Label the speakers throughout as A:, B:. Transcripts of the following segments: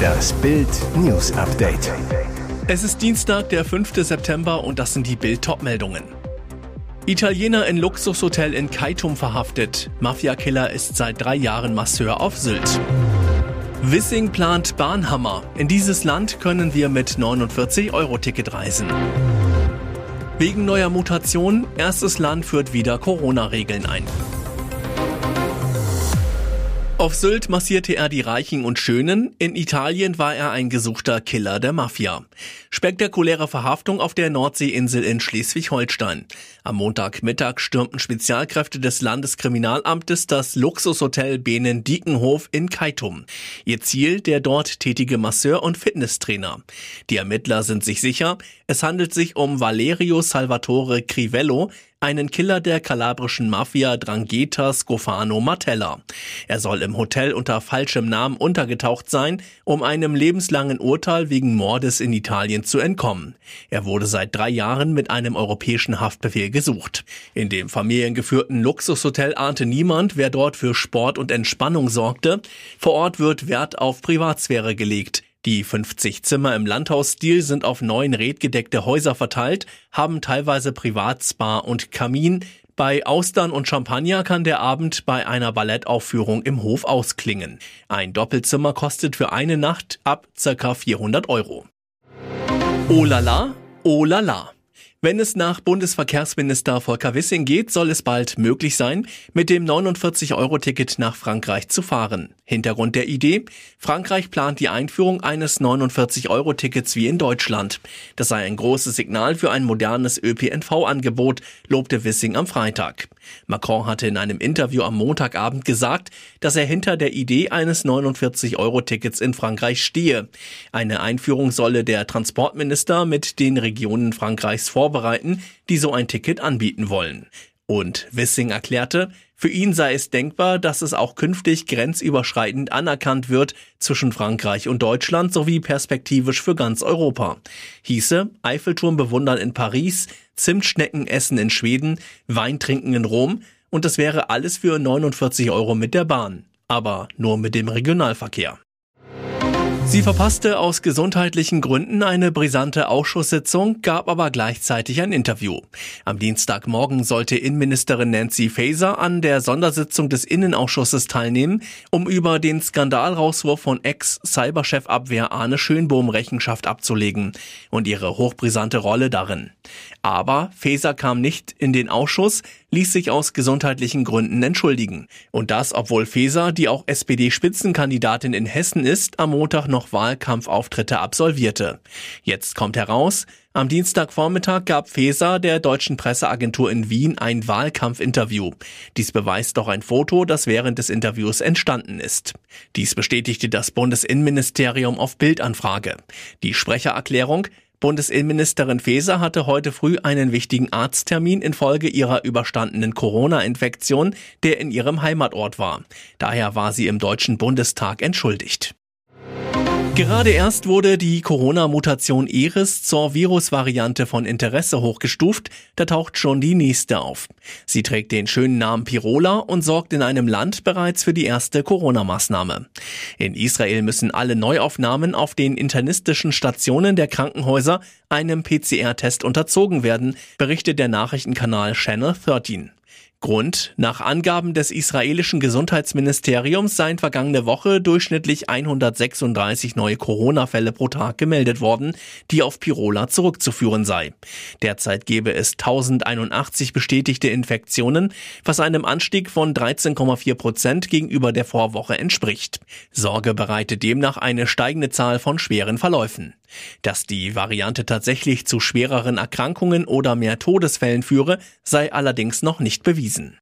A: Das Bild News Update.
B: Es ist Dienstag, der 5. September und das sind die Bild meldungen Italiener in Luxushotel in Kaitum verhaftet. Mafiakiller ist seit drei Jahren Masseur auf Sylt. Wissing plant Bahnhammer. In dieses Land können wir mit 49-Euro-Ticket reisen. Wegen neuer Mutation, erstes Land führt wieder Corona-Regeln ein. Auf Sylt massierte er die Reichen und Schönen, in Italien war er ein gesuchter Killer der Mafia. Spektakuläre Verhaftung auf der Nordseeinsel in Schleswig-Holstein. Am Montagmittag stürmten Spezialkräfte des Landeskriminalamtes das Luxushotel Benen Diekenhof in Kaitum. Ihr Ziel der dort tätige Masseur und Fitnesstrainer. Die Ermittler sind sich sicher, es handelt sich um Valerio Salvatore Crivello, einen Killer der kalabrischen Mafia Drangheta Scofano Martella. Er soll im Hotel unter falschem Namen untergetaucht sein, um einem lebenslangen Urteil wegen Mordes in Italien zu entkommen. Er wurde seit drei Jahren mit einem europäischen Haftbefehl gesucht. In dem familiengeführten Luxushotel ahnte niemand, wer dort für Sport und Entspannung sorgte. Vor Ort wird Wert auf Privatsphäre gelegt. Die 50 Zimmer im Landhausstil sind auf neun redgedeckte Häuser verteilt, haben teilweise Privatspa und Kamin. Bei Austern und Champagner kann der Abend bei einer Ballettaufführung im Hof ausklingen. Ein Doppelzimmer kostet für eine Nacht ab ca. 400 Euro. Oh la la, oh la la. Wenn es nach Bundesverkehrsminister Volker Wissing geht, soll es bald möglich sein, mit dem 49-Euro-Ticket nach Frankreich zu fahren. Hintergrund der Idee? Frankreich plant die Einführung eines 49-Euro-Tickets wie in Deutschland. Das sei ein großes Signal für ein modernes ÖPNV-Angebot, lobte Wissing am Freitag. Macron hatte in einem Interview am Montagabend gesagt, dass er hinter der Idee eines 49-Euro-Tickets in Frankreich stehe. Eine Einführung solle der Transportminister mit den Regionen Frankreichs vorbereiten die so ein Ticket anbieten wollen. Und Wissing erklärte, für ihn sei es denkbar, dass es auch künftig grenzüberschreitend anerkannt wird zwischen Frankreich und Deutschland sowie perspektivisch für ganz Europa. Hieße Eiffelturm bewundern in Paris, Zimtschnecken essen in Schweden, Wein trinken in Rom und das wäre alles für 49 Euro mit der Bahn. Aber nur mit dem Regionalverkehr. Sie verpasste aus gesundheitlichen Gründen eine brisante Ausschusssitzung, gab aber gleichzeitig ein Interview. Am Dienstagmorgen sollte Innenministerin Nancy Faeser an der Sondersitzung des Innenausschusses teilnehmen, um über den Skandalrauswurf von Ex-Cyberchef-Abwehr Arne Schönbohm Rechenschaft abzulegen und ihre hochbrisante Rolle darin. Aber Faeser kam nicht in den Ausschuss, ließ sich aus gesundheitlichen Gründen entschuldigen. Und das, obwohl Faeser, die auch SPD-Spitzenkandidatin in Hessen ist, am Montag noch Wahlkampfauftritte absolvierte. Jetzt kommt heraus, am Dienstagvormittag gab Faeser der deutschen Presseagentur in Wien ein Wahlkampfinterview. Dies beweist doch ein Foto, das während des Interviews entstanden ist. Dies bestätigte das Bundesinnenministerium auf Bildanfrage. Die Sprechererklärung Bundesinnenministerin Faeser hatte heute früh einen wichtigen Arzttermin infolge ihrer überstandenen Corona-Infektion, der in ihrem Heimatort war. Daher war sie im Deutschen Bundestag entschuldigt. Gerade erst wurde die Corona-Mutation Eris zur Virusvariante von Interesse hochgestuft, da taucht schon die nächste auf. Sie trägt den schönen Namen Pirola und sorgt in einem Land bereits für die erste Corona-Maßnahme. In Israel müssen alle Neuaufnahmen auf den internistischen Stationen der Krankenhäuser einem PCR-Test unterzogen werden, berichtet der Nachrichtenkanal Channel 13. Grund, nach Angaben des israelischen Gesundheitsministeriums seien vergangene Woche durchschnittlich 136 neue Corona-Fälle pro Tag gemeldet worden, die auf Pirola zurückzuführen sei. Derzeit gebe es 1081 bestätigte Infektionen, was einem Anstieg von 13,4 Prozent gegenüber der Vorwoche entspricht. Sorge bereitet demnach eine steigende Zahl von schweren Verläufen. Dass die Variante tatsächlich zu schwereren Erkrankungen oder mehr Todesfällen führe, sei allerdings noch nicht bewiesen.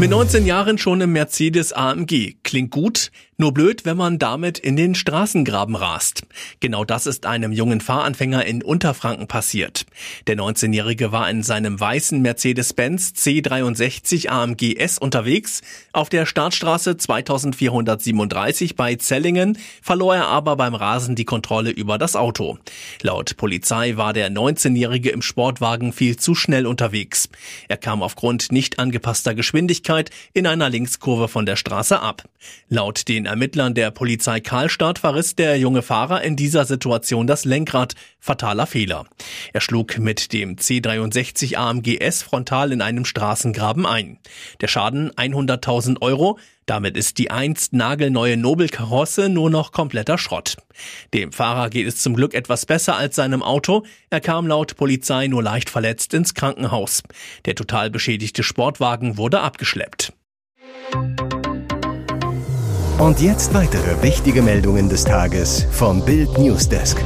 B: Mit 19 Jahren schon im Mercedes AMG. Klingt gut, nur blöd, wenn man damit in den Straßengraben rast. Genau das ist einem jungen Fahranfänger in Unterfranken passiert. Der 19-Jährige war in seinem weißen Mercedes-Benz C63 AMG S unterwegs. Auf der Startstraße 2437 bei Zellingen verlor er aber beim Rasen die Kontrolle über das Auto. Laut Polizei war der 19-Jährige im Sportwagen viel zu schnell unterwegs. Er kam aufgrund nicht angepasster Geschwindigkeit Geschwindigkeit in einer Linkskurve von der Straße ab. Laut den Ermittlern der Polizei Karlstadt verriss der junge Fahrer in dieser Situation das Lenkrad. Fataler Fehler. Er schlug mit dem C63 AMG S frontal in einem Straßengraben ein. Der Schaden 100.000 Euro. Damit ist die einst nagelneue Nobelkarosse nur noch kompletter Schrott. Dem Fahrer geht es zum Glück etwas besser als seinem Auto. Er kam laut Polizei nur leicht verletzt ins Krankenhaus. Der total beschädigte Sportwagen wurde abgeschleppt.
A: Und jetzt weitere wichtige Meldungen des Tages vom Bild Newsdesk.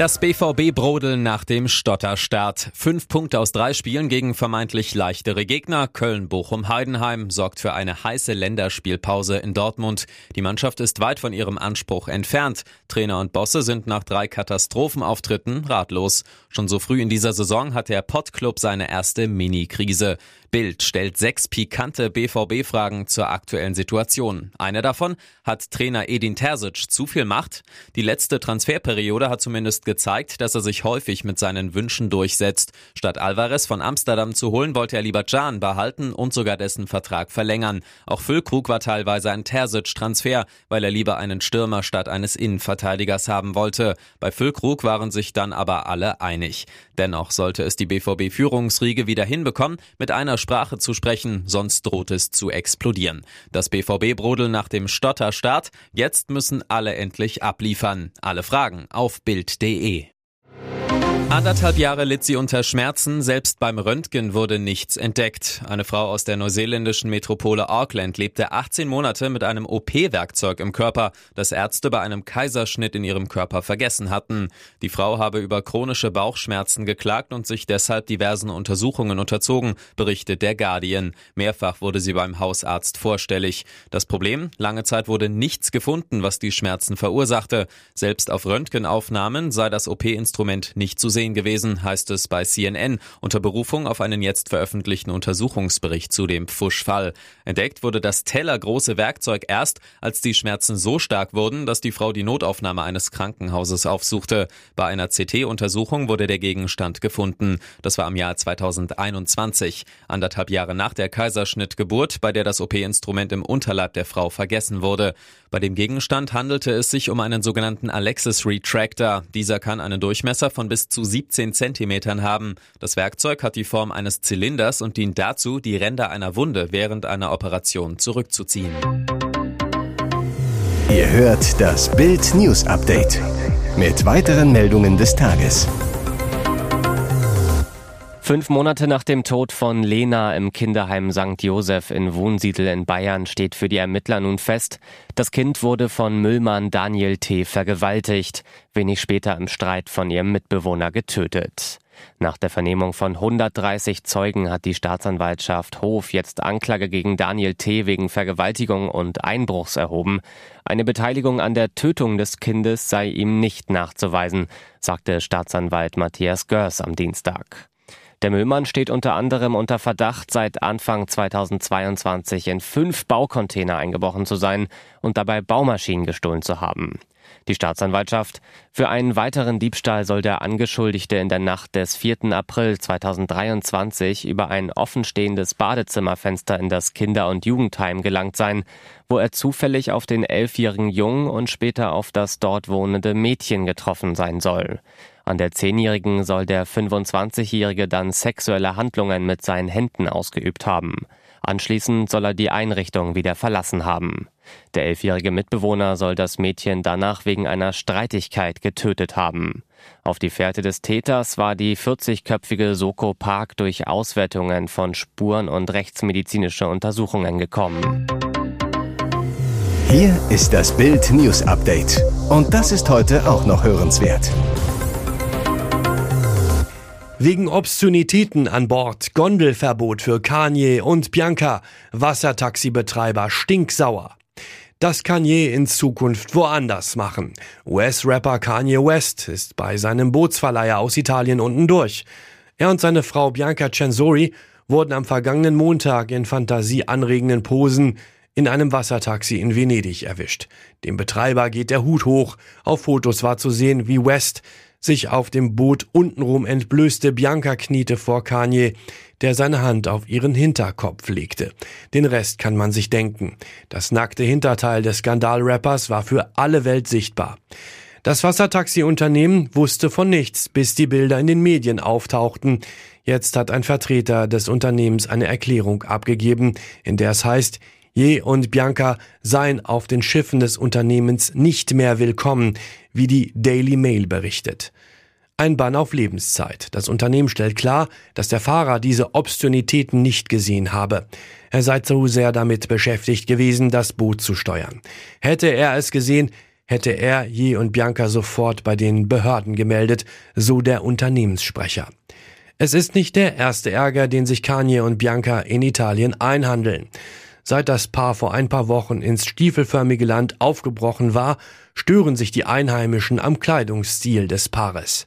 C: Das BVB-Brodeln nach dem Stotterstart. Fünf Punkte aus drei Spielen gegen vermeintlich leichtere Gegner. Köln, Bochum, Heidenheim sorgt für eine heiße Länderspielpause in Dortmund. Die Mannschaft ist weit von ihrem Anspruch entfernt. Trainer und Bosse sind nach drei Katastrophenauftritten ratlos. Schon so früh in dieser Saison hat der Pottclub seine erste Mini-Krise. Bild stellt sechs pikante BVB-Fragen zur aktuellen Situation. Eine davon, hat Trainer Edin Terzic zu viel Macht? Die letzte Transferperiode hat zumindest gezeigt, dass er sich häufig mit seinen Wünschen durchsetzt. Statt Alvarez von Amsterdam zu holen, wollte er lieber Can behalten und sogar dessen Vertrag verlängern. Auch Füllkrug war teilweise ein Terzic-Transfer, weil er lieber einen Stürmer statt eines Innenverteidigers haben wollte. Bei Füllkrug waren sich dann aber alle einig. Dennoch sollte es die BVB-Führungsriege wieder hinbekommen, mit einer Sprache zu sprechen, sonst droht es zu explodieren. Das BVB-Brodel nach dem Stotterstart, jetzt müssen alle endlich abliefern. Alle Fragen auf Bild.de. Anderthalb Jahre litt sie unter Schmerzen, selbst beim Röntgen wurde nichts entdeckt. Eine Frau aus der neuseeländischen Metropole Auckland lebte 18 Monate mit einem OP-Werkzeug im Körper, das Ärzte bei einem Kaiserschnitt in ihrem Körper vergessen hatten. Die Frau habe über chronische Bauchschmerzen geklagt und sich deshalb diversen Untersuchungen unterzogen, berichtet der Guardian. Mehrfach wurde sie beim Hausarzt vorstellig. Das Problem? Lange Zeit wurde nichts gefunden, was die Schmerzen verursachte. Selbst auf Röntgenaufnahmen sei das OP-Instrument nicht zu sehen sehen gewesen, heißt es bei CNN unter Berufung auf einen jetzt veröffentlichten Untersuchungsbericht zu dem Pfusch-Fall. Entdeckt wurde das tellergroße Werkzeug erst, als die Schmerzen so stark wurden, dass die Frau die Notaufnahme eines Krankenhauses aufsuchte. Bei einer CT-Untersuchung wurde der Gegenstand gefunden. Das war im Jahr 2021, anderthalb Jahre nach der Kaiserschnittgeburt, bei der das OP-Instrument im Unterleib der Frau vergessen wurde. Bei dem Gegenstand handelte es sich um einen sogenannten Alexis Retractor. Dieser kann einen Durchmesser von bis zu 17 Zentimetern haben. Das Werkzeug hat die Form eines Zylinders und dient dazu, die Ränder einer Wunde während einer Operation zurückzuziehen.
A: Ihr hört das Bild News Update mit weiteren Meldungen des Tages.
D: Fünf Monate nach dem Tod von Lena im Kinderheim St. Josef in Wohnsiedel in Bayern steht für die Ermittler nun fest, das Kind wurde von Müllmann Daniel T. vergewaltigt, wenig später im Streit von ihrem Mitbewohner getötet. Nach der Vernehmung von 130 Zeugen hat die Staatsanwaltschaft Hof jetzt Anklage gegen Daniel T. wegen Vergewaltigung und Einbruchs erhoben. Eine Beteiligung an der Tötung des Kindes sei ihm nicht nachzuweisen, sagte Staatsanwalt Matthias Görs am Dienstag. Der Müllmann steht unter anderem unter Verdacht, seit Anfang 2022 in fünf Baucontainer eingebrochen zu sein und dabei Baumaschinen gestohlen zu haben. Die Staatsanwaltschaft. Für einen weiteren Diebstahl soll der Angeschuldigte in der Nacht des 4. April 2023 über ein offenstehendes Badezimmerfenster in das Kinder- und Jugendheim gelangt sein, wo er zufällig auf den elfjährigen Jungen und später auf das dort wohnende Mädchen getroffen sein soll. An der Zehnjährigen soll der 25-Jährige dann sexuelle Handlungen mit seinen Händen ausgeübt haben. Anschließend soll er die Einrichtung wieder verlassen haben. Der elfjährige Mitbewohner soll das Mädchen danach wegen einer Streitigkeit getötet haben. Auf die Fährte des Täters war die 40-köpfige Soko Park durch Auswertungen von Spuren und rechtsmedizinische Untersuchungen gekommen.
A: Hier ist das Bild News Update. Und das ist heute auch noch hörenswert.
E: Wegen Obszönitäten an Bord, Gondelverbot für Kanye und Bianca, Wassertaxibetreiber stinksauer. Das Kanye in Zukunft woanders machen. US-Rapper Kanye West ist bei seinem Bootsverleiher aus Italien unten durch. Er und seine Frau Bianca Censori wurden am vergangenen Montag in fantasieanregenden Posen in einem Wassertaxi in Venedig erwischt. Dem Betreiber geht der Hut hoch. Auf Fotos war zu sehen, wie West sich auf dem Boot untenrum entblößte. Bianca kniete vor Kanye, der seine Hand auf ihren Hinterkopf legte. Den Rest kann man sich denken. Das nackte Hinterteil des Skandalrappers war für alle Welt sichtbar. Das Wassertaxi-Unternehmen wusste von nichts, bis die Bilder in den Medien auftauchten. Jetzt hat ein Vertreter des Unternehmens eine Erklärung abgegeben, in der es heißt, Je und Bianca seien auf den Schiffen des Unternehmens nicht mehr willkommen, wie die Daily Mail berichtet. Ein Bann auf Lebenszeit. Das Unternehmen stellt klar, dass der Fahrer diese Obszönitäten nicht gesehen habe. Er sei zu sehr damit beschäftigt gewesen, das Boot zu steuern. Hätte er es gesehen, hätte er Je und Bianca sofort bei den Behörden gemeldet, so der Unternehmenssprecher. Es ist nicht der erste Ärger, den sich Kanye und Bianca in Italien einhandeln. Seit das Paar vor ein paar Wochen ins stiefelförmige Land aufgebrochen war, stören sich die Einheimischen am Kleidungsstil des Paares.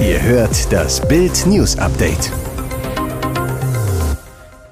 A: Ihr hört das Bild News Update.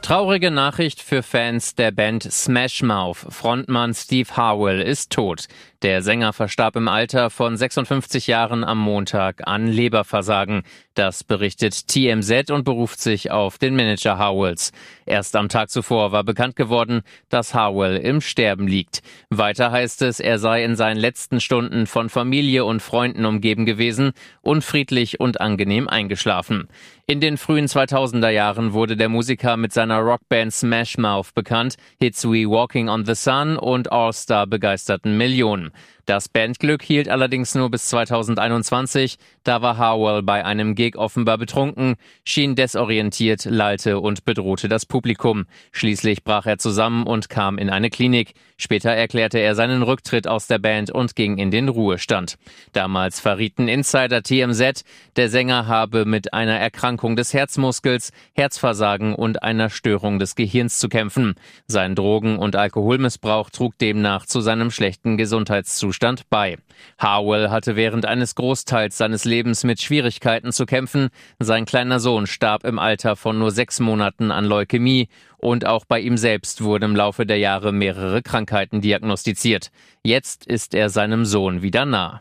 F: Traurige Nachricht für Fans der Band Smash Mouth. Frontmann Steve Harwell ist tot. Der Sänger verstarb im Alter von 56 Jahren am Montag an Leberversagen. Das berichtet TMZ und beruft sich auf den Manager Howells. Erst am Tag zuvor war bekannt geworden, dass Howell im Sterben liegt. Weiter heißt es, er sei in seinen letzten Stunden von Familie und Freunden umgeben gewesen, unfriedlich und angenehm eingeschlafen. In den frühen 2000er Jahren wurde der Musiker mit seiner Rockband Smash Mouth bekannt. Hits wie Walking on the Sun und All Star begeisterten Millionen. Das Bandglück hielt allerdings nur bis 2021. Da war Harwell bei einem Gig offenbar betrunken, schien desorientiert, lallte und bedrohte das Publikum. Schließlich brach er zusammen und kam in eine Klinik. Später erklärte er seinen Rücktritt aus der Band und ging in den Ruhestand. Damals verrieten Insider TMZ, der Sänger habe mit einer Erkrankung des Herzmuskels, Herzversagen und einer Störung des Gehirns zu kämpfen. Sein Drogen- und Alkoholmissbrauch trug demnach zu seinem schlechten Gesundheitszustand Zustand bei. Harwell hatte während eines Großteils seines Lebens mit Schwierigkeiten zu kämpfen. Sein kleiner Sohn starb im Alter von nur sechs Monaten an Leukämie und auch bei ihm selbst wurden im Laufe der Jahre mehrere Krankheiten diagnostiziert. Jetzt ist er seinem Sohn wieder nah.